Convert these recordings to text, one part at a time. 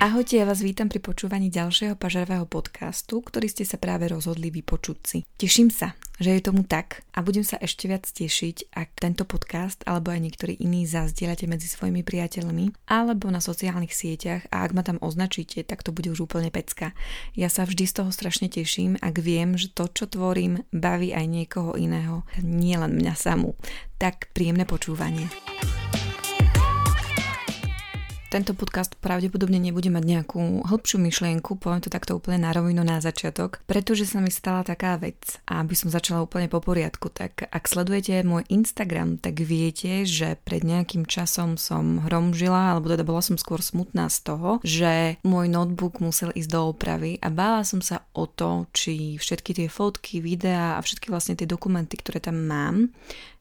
Ahojte, ja vás vítam pri počúvaní ďalšieho pažarového podcastu, ktorý ste sa práve rozhodli vypočuť si. Teším sa, že je tomu tak a budem sa ešte viac tešiť, ak tento podcast alebo aj niektorý iný zazdieľate medzi svojimi priateľmi alebo na sociálnych sieťach a ak ma tam označíte, tak to bude už úplne pecka. Ja sa vždy z toho strašne teším, ak viem, že to, čo tvorím, baví aj niekoho iného, nie len mňa samú. Tak príjemné počúvanie. Tento podcast pravdepodobne nebude mať nejakú hĺbšiu myšlienku, poviem to takto úplne na rovinu na začiatok, pretože sa mi stala taká vec a aby som začala úplne po poriadku, tak ak sledujete môj Instagram, tak viete, že pred nejakým časom som hromžila, alebo teda bola som skôr smutná z toho, že môj notebook musel ísť do opravy a bála som sa o to, či všetky tie fotky, videá a všetky vlastne tie dokumenty, ktoré tam mám,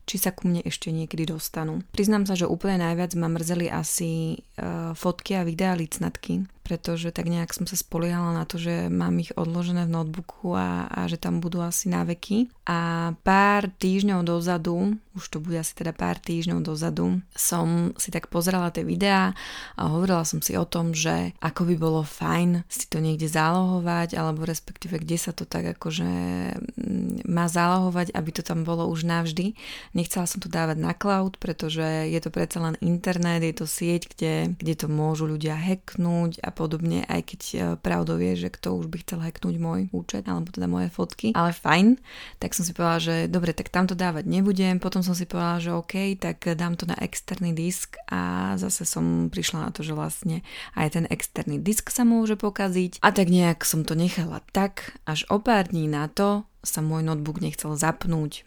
či sa ku mne ešte niekedy dostanú. Priznám sa, že úplne najviac ma mrzeli asi uh, fotky a videá licnatky, pretože tak nejak som sa spoliehala na to, že mám ich odložené v notebooku a, a že tam budú asi na veky. A pár týždňov dozadu, už to bude asi teda pár týždňov dozadu, som si tak pozerala tie videá a hovorila som si o tom, že ako by bolo fajn si to niekde zálohovať, alebo respektíve kde sa to tak akože mm, má zálohovať, aby to tam bolo už navždy. Nechcela som to dávať na cloud, pretože je to predsa len internet, je to sieť, kde, kde to môžu ľudia hacknúť a podobne, aj keď e, pravdou je, že kto už by chcel hacknúť môj účet alebo teda moje fotky, ale fajn, tak som si povedala, že dobre, tak tam to dávať nebudem, potom som si povedala, že OK, tak dám to na externý disk a zase som prišla na to, že vlastne aj ten externý disk sa môže pokaziť. A tak nejak som to nechala tak, až o pár dní na to sa môj notebook nechcel zapnúť.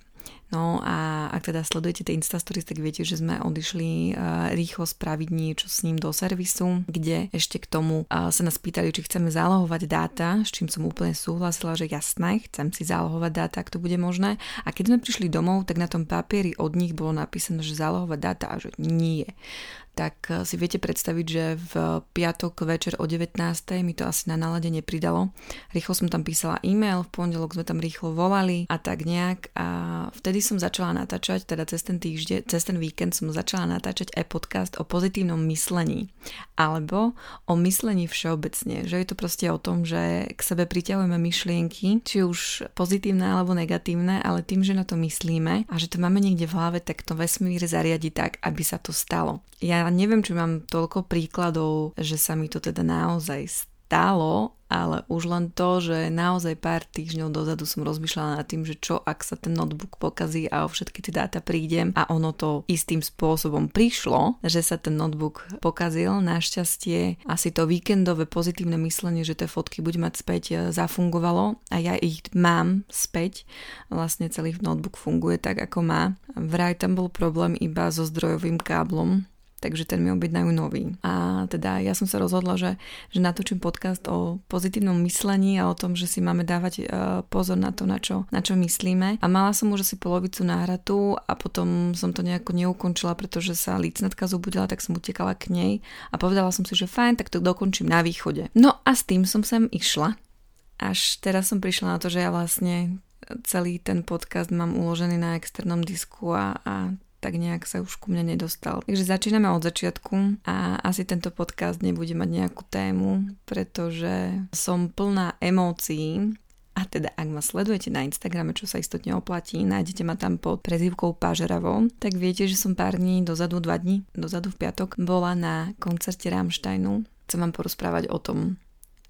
No a ak teda sledujete tie Instastories, tak viete, že sme odišli uh, rýchlo spraviť niečo s ním do servisu, kde ešte k tomu uh, sa nás pýtali, či chceme zálohovať dáta, s čím som úplne súhlasila, že jasné, chcem si zálohovať dáta, ak to bude možné. A keď sme prišli domov, tak na tom papieri od nich bolo napísané, že zálohovať dáta a že nie tak eh, si viete predstaviť, že v piatok večer o 19. mi to asi na nálade nepridalo. Rýchlo som tam písala e-mail, v pondelok sme tam rýchlo volali a tak nejak a vtedy som začala natáčať, teda cez ten týždeň, cez ten víkend som začala natáčať aj podcast o pozitívnom myslení alebo o myslení všeobecne, že je to proste o tom, že k sebe priťahujeme myšlienky, či už pozitívne alebo negatívne, ale tým, že na to myslíme a že to máme niekde v hlave, tak to vesmír zariadi tak, aby sa to stalo. Ja ja neviem, či mám toľko príkladov, že sa mi to teda naozaj stalo, ale už len to, že naozaj pár týždňov dozadu som rozmýšľala nad tým, že čo ak sa ten notebook pokazí a o všetky tie dáta prídem a ono to istým spôsobom prišlo, že sa ten notebook pokazil. Našťastie asi to víkendové pozitívne myslenie, že tie fotky bude mať späť e, zafungovalo a ja ich mám späť. Vlastne celý notebook funguje tak, ako má. Vraj tam bol problém iba so zdrojovým káblom, takže ten mi objednajú nový. A teda ja som sa rozhodla, že, že natočím podcast o pozitívnom myslení a o tom, že si máme dávať uh, pozor na to, na čo, na čo myslíme. A mala som už asi polovicu náhratu a potom som to nejako neukončila, pretože sa licnatka zobudila, tak som utekala k nej a povedala som si, že fajn, tak to dokončím na východe. No a s tým som sem išla. Až teraz som prišla na to, že ja vlastne celý ten podcast mám uložený na externom disku a, a tak nejak sa už ku mne nedostal. Takže začíname od začiatku a asi tento podcast nebude mať nejakú tému, pretože som plná emócií a teda ak ma sledujete na Instagrame, čo sa istotne oplatí, nájdete ma tam pod prezývkou Pažeravo, tak viete, že som pár dní dozadu, dva dní dozadu v piatok, bola na koncerte Rammsteinu. Chcem vám porozprávať o tom,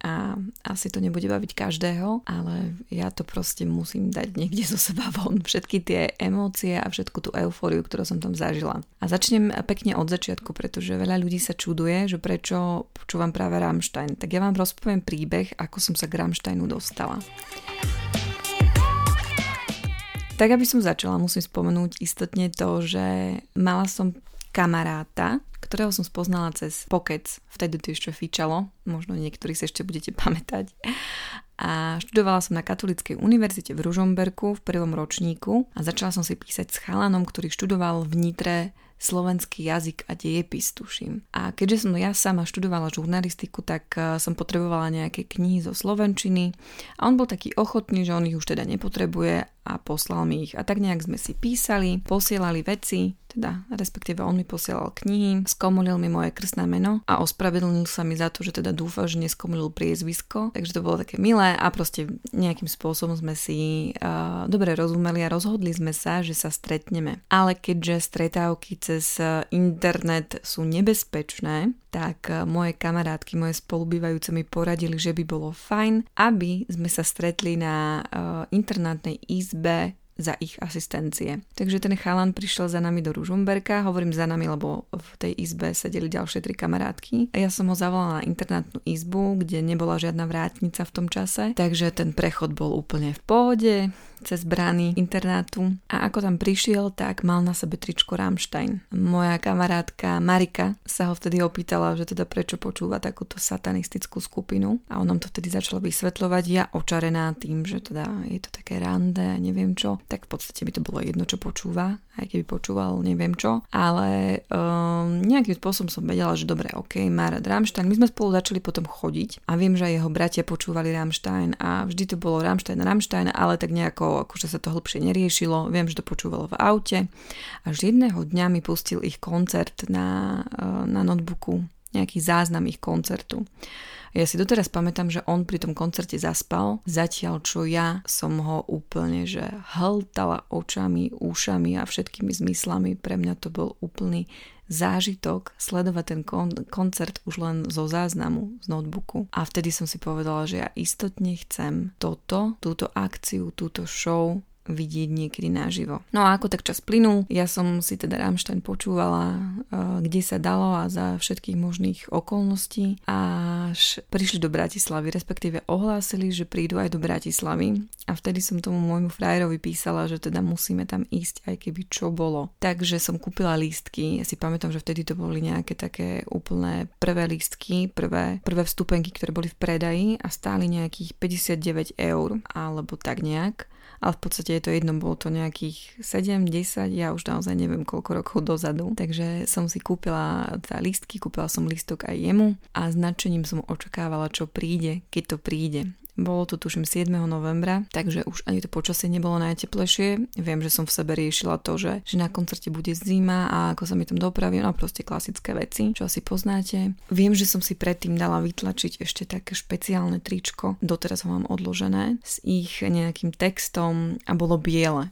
a asi to nebude baviť každého, ale ja to proste musím dať niekde zo seba von. Všetky tie emócie a všetku tú eufóriu, ktorú som tam zažila. A začnem pekne od začiatku, pretože veľa ľudí sa čuduje, že prečo počúvam práve Rammstein. Tak ja vám rozpoviem príbeh, ako som sa k Rammsteinu dostala. Tak aby som začala, musím spomenúť istotne to, že mala som kamaráta, ktorého som spoznala cez Pokec, vtedy to ešte fičalo, možno niektorí sa ešte budete pamätať. A študovala som na Katolíckej univerzite v Ružomberku v prvom ročníku a začala som si písať s chalanom, ktorý študoval v Nitre slovenský jazyk a dejepis, tuším. A keďže som ja sama študovala žurnalistiku, tak e, som potrebovala nejaké knihy zo slovenčiny a on bol taký ochotný, že on ich už teda nepotrebuje a poslal mi ich. A tak nejak sme si písali, posielali veci, teda respektíve on mi posielal knihy, skomolil mi moje krstné meno a ospravedlnil sa mi za to, že teda dúfa, že neskomolil priezvisko, takže to bolo také milé a proste nejakým spôsobom sme si uh, dobre rozumeli a rozhodli sme sa, že sa stretneme. Ale keďže stretávky cez internet sú nebezpečné, tak moje kamarátky, moje spolubývajúce mi poradili, že by bolo fajn, aby sme sa stretli na uh, internátnej izbe za ich asistencie. Takže ten chalan prišiel za nami do Ružomberka, hovorím za nami, lebo v tej izbe sedeli ďalšie tri kamarátky. A ja som ho zavolala na internátnu izbu, kde nebola žiadna vrátnica v tom čase, takže ten prechod bol úplne v pohode cez brány internátu. A ako tam prišiel, tak mal na sebe tričko Rammstein. Moja kamarátka Marika sa ho vtedy opýtala, že teda prečo počúva takúto satanistickú skupinu. A on nám to vtedy začal vysvetľovať. Ja očarená tým, že teda je to také rande a neviem čo, tak v podstate by to bolo jedno, čo počúva, aj keby počúval neviem čo, ale um, nejakým spôsobom som vedela, že dobre, ok, má rád Rammstein. My sme spolu začali potom chodiť. A viem, že jeho bratia počúvali Rammstein. A vždy to bolo Rammstein, Rammstein, ale tak nejako akože sa to hlbšie neriešilo, viem, že to počúvalo v aute. Až jedného dňa mi pustil ich koncert na, eh, na notebooku, nejaký záznam ich koncertu. Ja si doteraz pamätám, že on pri tom koncerte zaspal, zatiaľ čo ja som ho úplne, že hltala očami, ušami a všetkými zmyslami. Pre mňa to bol úplný zážitok sledovať ten kon- koncert už len zo záznamu z notebooku. A vtedy som si povedala, že ja istotne chcem toto, túto akciu, túto show vidieť niekedy naživo. No a ako tak čas plynul, ja som si teda Rammstein počúvala, eh, kde sa dalo a za všetkých možných okolností až prišli do Bratislavy, respektíve ohlásili, že prídu aj do Bratislavy a vtedy som tomu môjmu frajerovi písala, že teda musíme tam ísť aj keby čo bolo. Takže som kúpila lístky, ja si pamätám, že vtedy to boli nejaké také úplné prvé lístky, prvé, prvé vstupenky, ktoré boli v predaji a stáli nejakých 59 eur alebo tak nejak ale v podstate je to jedno, bolo to nejakých 7, 10, ja už naozaj neviem koľko rokov dozadu. Takže som si kúpila tá lístky, kúpila som lístok aj jemu a značením som očakávala, čo príde, keď to príde. Bolo to tuším 7. novembra, takže už ani to počasie nebolo najteplejšie. Viem, že som v sebe riešila to, že, že na koncerte bude zima a ako sa mi tam dopraví, no proste klasické veci, čo asi poznáte. Viem, že som si predtým dala vytlačiť ešte také špeciálne tričko, doteraz ho mám odložené, s ich nejakým textom a bolo biele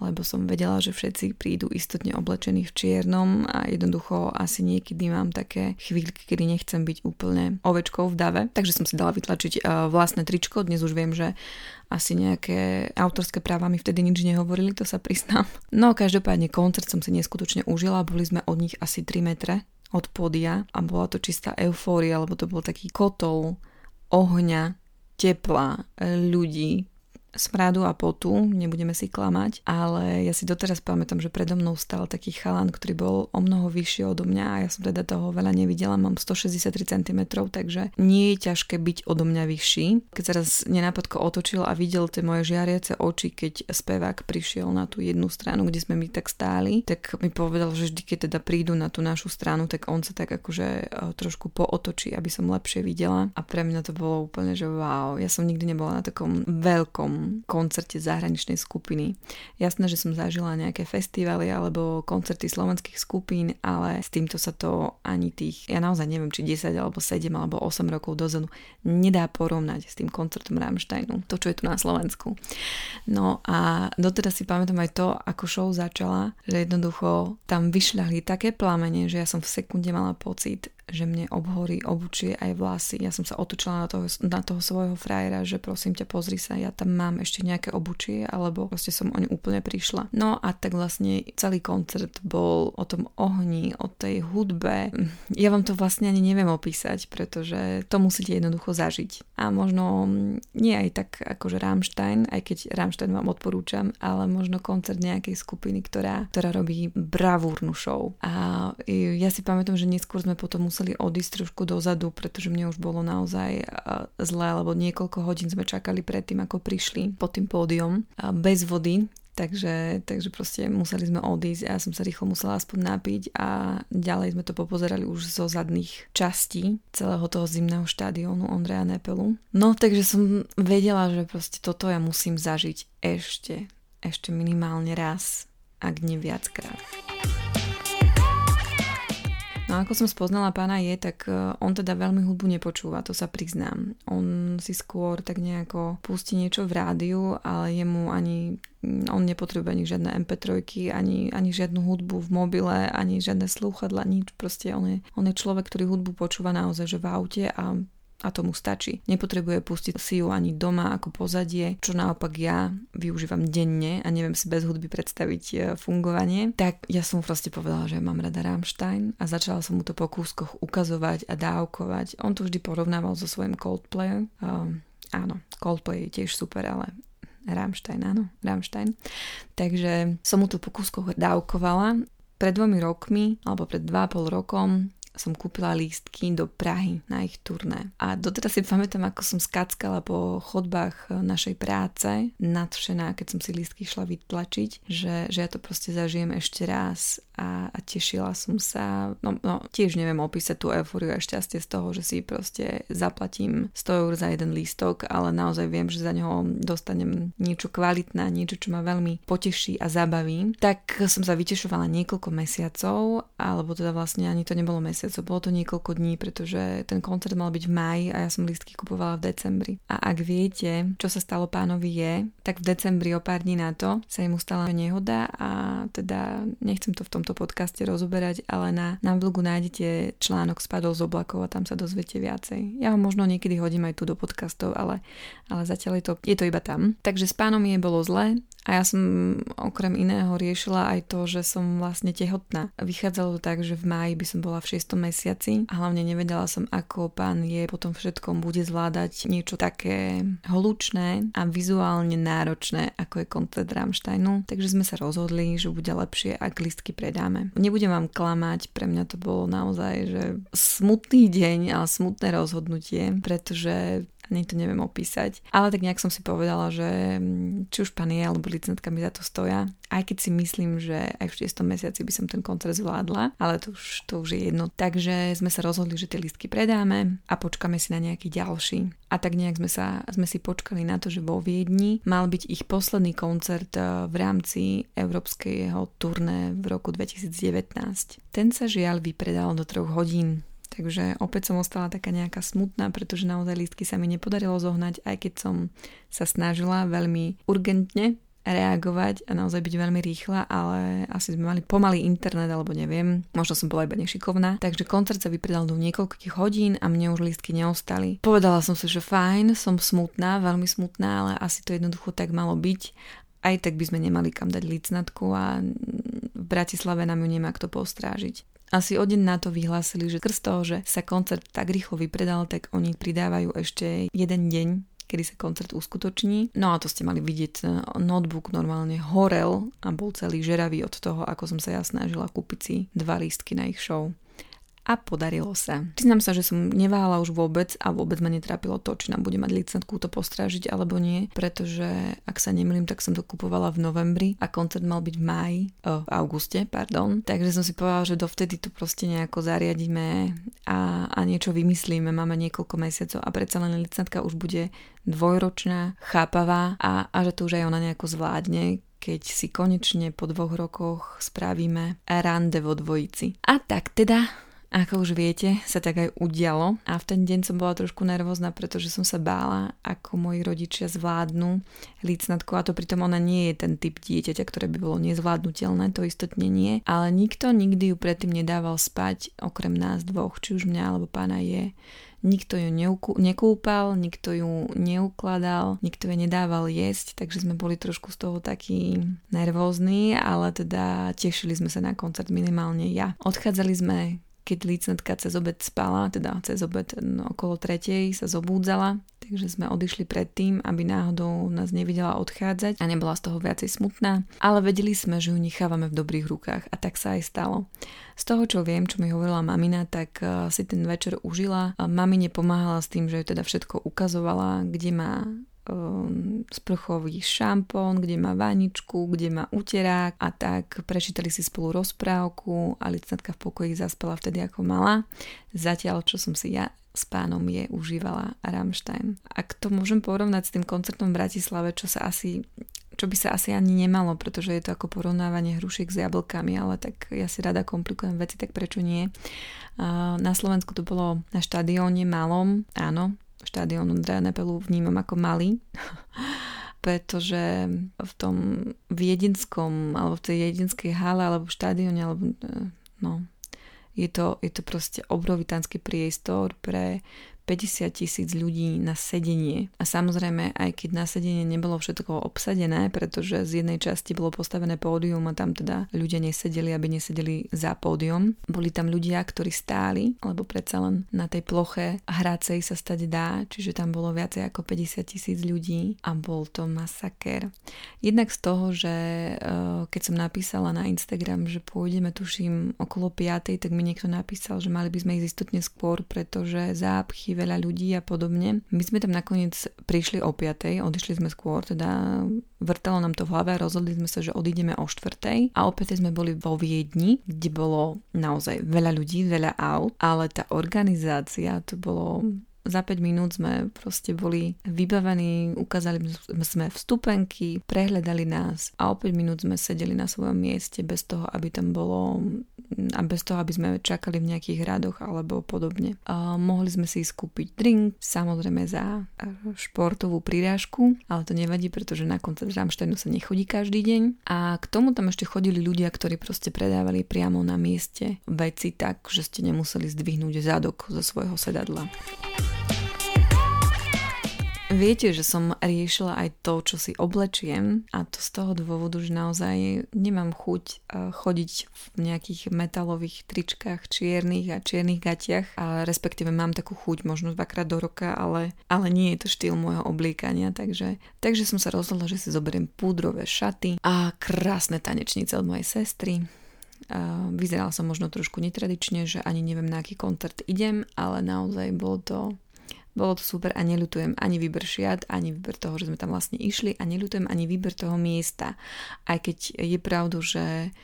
lebo som vedela, že všetci prídu istotne oblečení v čiernom a jednoducho asi niekedy mám také chvíľky, kedy nechcem byť úplne ovečkou v dave. Takže som si dala vytlačiť vlastné tričko, dnes už viem, že asi nejaké autorské práva mi vtedy nič nehovorili, to sa priznám. No každopádne koncert som si neskutočne užila, boli sme od nich asi 3 metre od podia a bola to čistá eufória, lebo to bol taký kotol ohňa, tepla, ľudí, smradu a potu, nebudeme si klamať, ale ja si doteraz pamätám, že predo mnou stal taký chalan, ktorý bol o mnoho vyšší odo mňa a ja som teda toho veľa nevidela, mám 163 cm, takže nie je ťažké byť odo mňa vyšší. Keď sa raz nenápadko otočil a videl tie moje žiariace oči, keď spevák prišiel na tú jednu stranu, kde sme my tak stáli, tak mi povedal, že vždy, keď teda prídu na tú našu stranu, tak on sa tak akože e, trošku pootočí, aby som lepšie videla a pre mňa to bolo úplne, že wow, ja som nikdy nebola na takom veľkom koncerte zahraničnej skupiny. Jasné, že som zažila nejaké festivaly alebo koncerty slovenských skupín, ale s týmto sa to ani tých, ja naozaj neviem, či 10 alebo 7 alebo 8 rokov dozadu nedá porovnať s tým koncertom Rammsteinu, to, čo je tu na Slovensku. No a doteraz si pamätám aj to, ako show začala, že jednoducho tam vyšľahli také plamene, že ja som v sekunde mala pocit, že mne obhorí obučie aj vlasy. Ja som sa otočila na toho, na toho svojho frajera, že prosím ťa pozri sa, ja tam mám ešte nejaké obučie, alebo proste som o ne úplne prišla. No a tak vlastne celý koncert bol o tom ohni, o tej hudbe. Ja vám to vlastne ani neviem opísať, pretože to musíte jednoducho zažiť. A možno nie aj tak akože Rammstein, aj keď Rammstein vám odporúčam, ale možno koncert nejakej skupiny, ktorá, ktorá robí bravúrnu show. A ja si pamätám, že neskôr sme potom museli museli odísť trošku dozadu, pretože mne už bolo naozaj zlé, lebo niekoľko hodín sme čakali pred tým, ako prišli pod tým pódium bez vody, takže, takže proste museli sme odísť a ja som sa rýchlo musela aspoň napiť a ďalej sme to popozerali už zo zadných častí celého toho zimného štádionu Ondreja Nepelu. No takže som vedela, že proste toto ja musím zažiť ešte, ešte minimálne raz, ak nie viackrát. No ako som spoznala pána je, tak e, on teda veľmi hudbu nepočúva, to sa priznám. On si skôr tak nejako pustí niečo v rádiu, ale jemu ani mm, on nepotrebuje ani žiadne MP3, ani, ani žiadnu hudbu v mobile, ani žiadne slúchadla, nič. Proste on je, on je človek, ktorý hudbu počúva naozaj že v aute a a tomu stačí. Nepotrebuje pustiť si ju ani doma ako pozadie, čo naopak ja využívam denne a neviem si bez hudby predstaviť e, fungovanie. Tak ja som mu proste povedala, že mám rada Rammstein a začala som mu to po kúskoch ukazovať a dávkovať. On to vždy porovnával so svojím Coldplay. Um, áno, Coldplay je tiež super, ale Rammstein, áno, Rammstein. Takže som mu to po kúskoch dávkovala. Pred dvomi rokmi, alebo pred dva pol rokom som kúpila lístky do Prahy na ich turné. A doteraz si pamätám, ako som skackala po chodbách našej práce, nadšená, keď som si lístky šla vytlačiť, že, že ja to proste zažijem ešte raz a, a tešila som sa. No, no tiež neviem opísať tú eufóriu a šťastie z toho, že si proste zaplatím 100 eur za jeden lístok, ale naozaj viem, že za neho dostanem niečo kvalitné, niečo, čo ma veľmi poteší a zabaví. Tak som sa vytešovala niekoľko mesiacov, alebo teda vlastne ani to nebolo mesiac mesiacov, bolo to niekoľko dní, pretože ten koncert mal byť v máji a ja som listky kupovala v decembri. A ak viete, čo sa stalo pánovi je, tak v decembri o pár dní na to sa mu stala nehoda a teda nechcem to v tomto podcaste rozoberať, ale na, na blogu nájdete článok Spadol z oblakov a tam sa dozviete viacej. Ja ho možno niekedy hodím aj tu do podcastov, ale, ale zatiaľ je to, je to iba tam. Takže s pánom je bolo zle, a ja som okrem iného riešila aj to, že som vlastne tehotná. Vychádzalo to tak, že v máji by som bola v 6. mesiaci a hlavne nevedela som, ako pán je potom všetkom bude zvládať niečo také hlučné a vizuálne náročné, ako je koncert Rammsteinu. Takže sme sa rozhodli, že bude lepšie, ak listky predáme. Nebudem vám klamať, pre mňa to bolo naozaj že smutný deň, ale smutné rozhodnutie, pretože ani to neviem opísať. Ale tak nejak som si povedala, že mm, či už pán je, alebo licentka mi za to stoja. Aj keď si myslím, že aj v 6. mesiaci by som ten koncert zvládla, ale to už, to už je jedno. Takže sme sa rozhodli, že tie listky predáme a počkáme si na nejaký ďalší. A tak nejak sme, sa, sme si počkali na to, že vo Viedni mal byť ich posledný koncert eh, v rámci európskeho turné v roku 2019. Ten sa žiaľ vypredal do troch hodín. Takže opäť som ostala taká nejaká smutná, pretože naozaj lístky sa mi nepodarilo zohnať, aj keď som sa snažila veľmi urgentne reagovať a naozaj byť veľmi rýchla, ale asi sme mali pomalý internet, alebo neviem, možno som bola iba nešikovná. Takže koncert sa vypredal do niekoľkých hodín a mne už lístky neostali. Povedala som si, že fajn, som smutná, veľmi smutná, ale asi to jednoducho tak malo byť. Aj tak by sme nemali kam dať lícnatku a v Bratislave nám ju nemá kto postrážiť. Asi o deň na to vyhlásili, že krz toho, že sa koncert tak rýchlo vypredal, tak oni pridávajú ešte jeden deň kedy sa koncert uskutoční. No a to ste mali vidieť, notebook normálne horel a bol celý žeravý od toho, ako som sa ja snažila kúpiť si dva lístky na ich show a podarilo sa. Priznám sa, že som neváhala už vôbec a vôbec ma netrápilo to, či nám bude mať licenku to postrážiť alebo nie, pretože ak sa nemýlim, tak som to kupovala v novembri a koncert mal byť v máji, oh, v auguste, pardon. Takže som si povedala, že dovtedy to proste nejako zariadíme a, a niečo vymyslíme. Máme niekoľko mesiacov a predsa len licentka už bude dvojročná, chápavá a, a že to už aj ona nejako zvládne, keď si konečne po dvoch rokoch spravíme rande vo dvojici. A tak teda ako už viete, sa tak aj udialo a v ten deň som bola trošku nervózna, pretože som sa bála, ako moji rodičia zvládnu lícnatku a to pritom ona nie je ten typ dieťaťa, ktoré by bolo nezvládnutelné, to istotne nie, ale nikto nikdy ju predtým nedával spať, okrem nás dvoch, či už mňa alebo pána je. Nikto ju neukú, nekúpal, nikto ju neukladal, nikto jej nedával jesť, takže sme boli trošku z toho takí nervózni, ale teda tešili sme sa na koncert minimálne ja. Odchádzali sme keď licentka cez obed spala, teda cez obed no, okolo tretej sa zobúdzala, takže sme odišli predtým, aby náhodou nás nevidela odchádzať a nebola z toho viacej smutná, ale vedeli sme, že ju nechávame v dobrých rukách a tak sa aj stalo. Z toho, čo viem, čo mi hovorila mamina, tak uh, si ten večer užila. Mamine pomáhala s tým, že ju teda všetko ukazovala, kde má um, sprchový šampón, kde má vaničku, kde má uterák a tak prečítali si spolu rozprávku a licnatka v pokoji zaspala vtedy ako mala. Zatiaľ, čo som si ja s pánom je užívala Rammstein. Ak to môžem porovnať s tým koncertom v Bratislave, čo sa asi čo by sa asi ani nemalo, pretože je to ako porovnávanie hrušiek s jablkami, ale tak ja si rada komplikujem veci, tak prečo nie. Na Slovensku to bolo na štadióne malom, áno, štadión Ondreja Nepelu vnímam ako malý, pretože v tom viedenskom, alebo v tej viedenskej hale, alebo v štadióne, alebo e, no, je to, je to proste obrovitánsky priestor pre 50 tisíc ľudí na sedenie. A samozrejme, aj keď na sedenie nebolo všetko obsadené, pretože z jednej časti bolo postavené pódium a tam teda ľudia nesedeli, aby nesedeli za pódium. Boli tam ľudia, ktorí stáli, lebo predsa len na tej ploche hracej sa stať dá, čiže tam bolo viacej ako 50 tisíc ľudí a bol to masaker. Jednak z toho, že eh, keď som napísala na Instagram, že pôjdeme tuším okolo 5, tak mi niekto napísal, že mali by sme ísť istotne skôr, pretože zápchy veľa ľudí a podobne. My sme tam nakoniec prišli o 5, odišli sme skôr, teda vrtalo nám to v hlave a rozhodli sme sa, že odídeme o 4 a opäť sme boli vo Viedni, kde bolo naozaj veľa ľudí, veľa aut, ale tá organizácia, to bolo za 5 minút sme proste boli vybavení, ukázali sme vstupenky, prehľadali nás a o 5 minút sme sedeli na svojom mieste bez toho, aby tam bolo a bez toho, aby sme čakali v nejakých radoch alebo podobne. A mohli sme si skúpiť drink, samozrejme za športovú prirážku, ale to nevadí, pretože na koncert Rammsteinu sa nechodí každý deň. A k tomu tam ešte chodili ľudia, ktorí proste predávali priamo na mieste veci tak, že ste nemuseli zdvihnúť zadok zo svojho sedadla. Viete, že som riešila aj to, čo si oblečiem a to z toho dôvodu, že naozaj nemám chuť eh, chodiť v nejakých metalových tričkách čiernych a čiernych gatiach a respektíve mám takú chuť možno dvakrát do roka, ale, ale nie je to štýl môjho oblíkania, takže, takže som sa rozhodla, že si zoberiem púdrové šaty a krásne tanečnice od mojej sestry. Vyzerala som možno trošku netradične, že ani neviem na aký koncert idem, ale naozaj bolo to bolo to super a neľutujem ani výber šiat, ani výber toho, že sme tam vlastne išli a neľutujem ani výber toho miesta. Aj keď je pravdu, že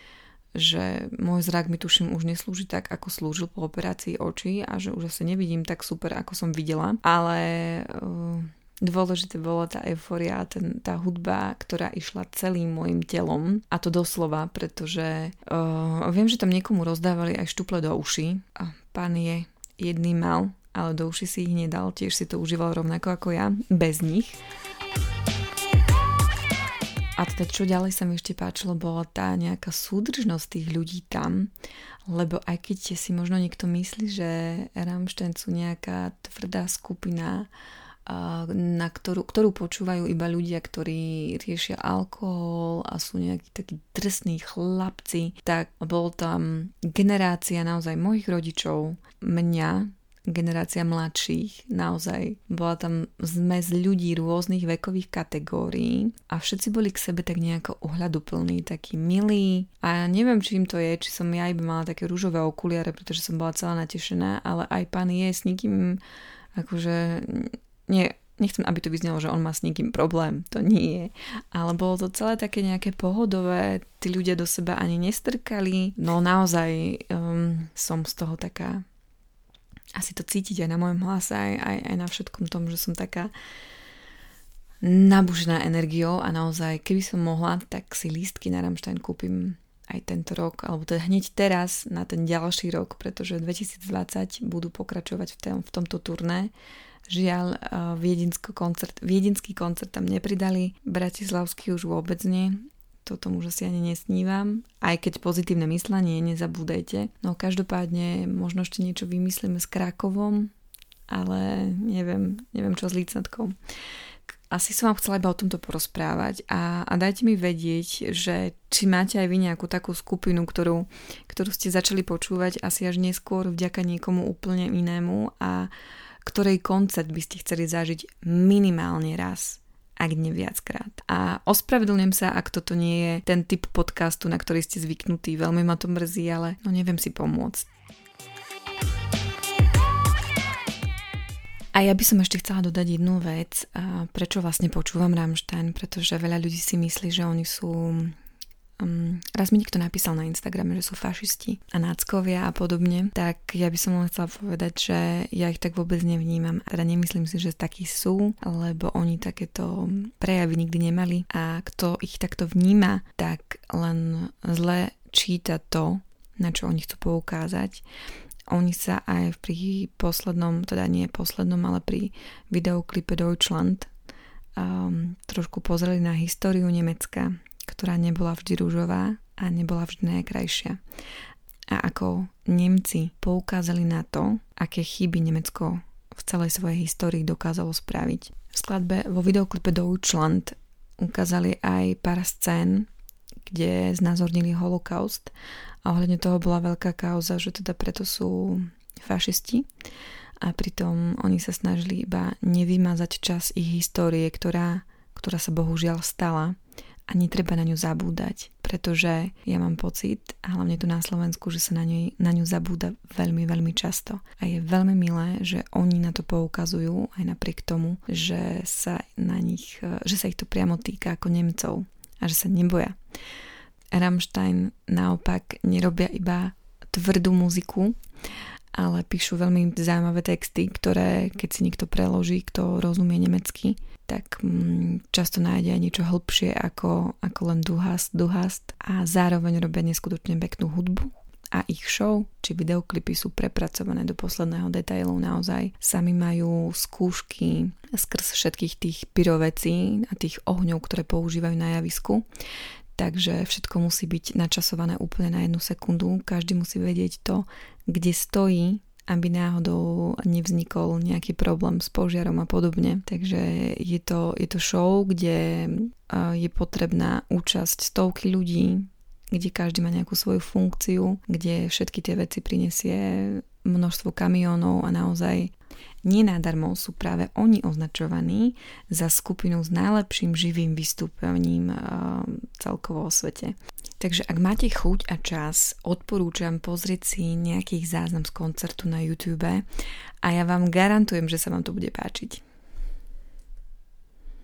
že môj zrak mi tuším už neslúži tak, ako slúžil po operácii očí a že už asi nevidím tak super, ako som videla. Ale uh, dôležité bola tá euforia, ten, tá hudba, ktorá išla celým môjim telom a to doslova, pretože uh, viem, že tam niekomu rozdávali aj štuple do uší a pán je jedný mal ale do uši si ich nedal, tiež si to užíval rovnako ako ja, bez nich. A teda čo ďalej sa mi ešte páčilo, bola tá nejaká súdržnosť tých ľudí tam, lebo aj keď si možno niekto myslí, že Rammstein sú nejaká tvrdá skupina, na ktorú, ktorú počúvajú iba ľudia, ktorí riešia alkohol a sú nejakí takí drsní chlapci, tak bol tam generácia naozaj mojich rodičov, mňa, generácia mladších. Naozaj bola tam zmes ľudí rôznych vekových kategórií a všetci boli k sebe tak nejako ohľaduplní, takí milí. A neviem, či im to je, či som ja iba mala také rúžové okuliare, pretože som bola celá natešená, ale aj pán je s nikým akože nie, nechcem, aby to vyznelo, že on má s nikým problém, to nie je. Ale bolo to celé také nejaké pohodové, tí ľudia do seba ani nestrkali. No naozaj um, som z toho taká asi to cítiť aj na mojom hlase, aj, aj, aj na všetkom tom, že som taká nabužená energiou a naozaj, keby som mohla, tak si lístky na Rammstein kúpim aj tento rok, alebo teda hneď teraz na ten ďalší rok, pretože 2020 budú pokračovať v, tom, v tomto turné. Žiaľ, eh, viedenský koncert, viedenský koncert tam nepridali, bratislavský už vôbec nie, to tomu už asi ani nesnívam. Aj keď pozitívne myslenie, nezabúdajte. No každopádne možno ešte niečo vymyslíme s Krakovom, ale neviem, neviem čo s lícnatkou. Asi som vám chcela iba o tomto porozprávať a, a dajte mi vedieť, že či máte aj vy nejakú takú skupinu, ktorú, ktorú ste začali počúvať asi až neskôr vďaka niekomu úplne inému a ktorej koncert by ste chceli zažiť minimálne raz ak nie viackrát. A ospravedlňujem sa, ak toto nie je ten typ podcastu, na ktorý ste zvyknutí. Veľmi ma to mrzí, ale no neviem si pomôcť. A ja by som ešte chcela dodať jednu vec, prečo vlastne počúvam Rammstein, pretože veľa ľudí si myslí, že oni sú um, raz mi niekto napísal na Instagrame, že sú fašisti a náckovia a podobne, tak ja by som len chcela povedať, že ja ich tak vôbec nevnímam. Teda nemyslím si, že takí sú, lebo oni takéto prejavy nikdy nemali. A kto ich takto vníma, tak len zle číta to, na čo oni chcú poukázať. Oni sa aj pri poslednom, teda nie poslednom, ale pri videoklipe Deutschland um, trošku pozreli na históriu Nemecka, ktorá nebola vždy rúžová a nebola vždy najkrajšia. A ako Nemci poukázali na to, aké chyby Nemecko v celej svojej histórii dokázalo spraviť. V skladbe vo videoklipe Deutschland ukázali aj pár scén, kde znázornili holokaust a ohľadne toho bola veľká kauza, že teda preto sú fašisti a pritom oni sa snažili iba nevymazať čas ich histórie, ktorá, ktorá sa bohužiaľ stala a netreba na ňu zabúdať, pretože ja mám pocit, a hlavne tu na Slovensku, že sa na, ňu, na ňu zabúda veľmi, veľmi často. A je veľmi milé, že oni na to poukazujú aj napriek tomu, že sa na nich, že sa ich to priamo týka ako Nemcov a že sa neboja. Rammstein naopak nerobia iba tvrdú muziku, ale píšu veľmi zaujímavé texty, ktoré keď si niekto preloží, kto rozumie nemecky, tak mm, často nájde aj niečo hĺbšie ako, ako len duhast, duhast a zároveň robia neskutočne peknú hudbu a ich show či videoklipy sú prepracované do posledného detailu naozaj. Sami majú skúšky skrz všetkých tých pyrovecí a tých ohňov, ktoré používajú na javisku takže všetko musí byť načasované úplne na jednu sekundu. Každý musí vedieť to, kde stojí, aby náhodou nevznikol nejaký problém s požiarom a podobne. Takže je to, je to show, kde je potrebná účasť stovky ľudí, kde každý má nejakú svoju funkciu, kde všetky tie veci prinesie množstvo kamionov a naozaj Nenádarmo sú práve oni označovaní za skupinu s najlepším živým vystúpením uh, celkovo o svete. Takže ak máte chuť a čas, odporúčam pozrieť si nejakých záznam z koncertu na YouTube a ja vám garantujem, že sa vám to bude páčiť.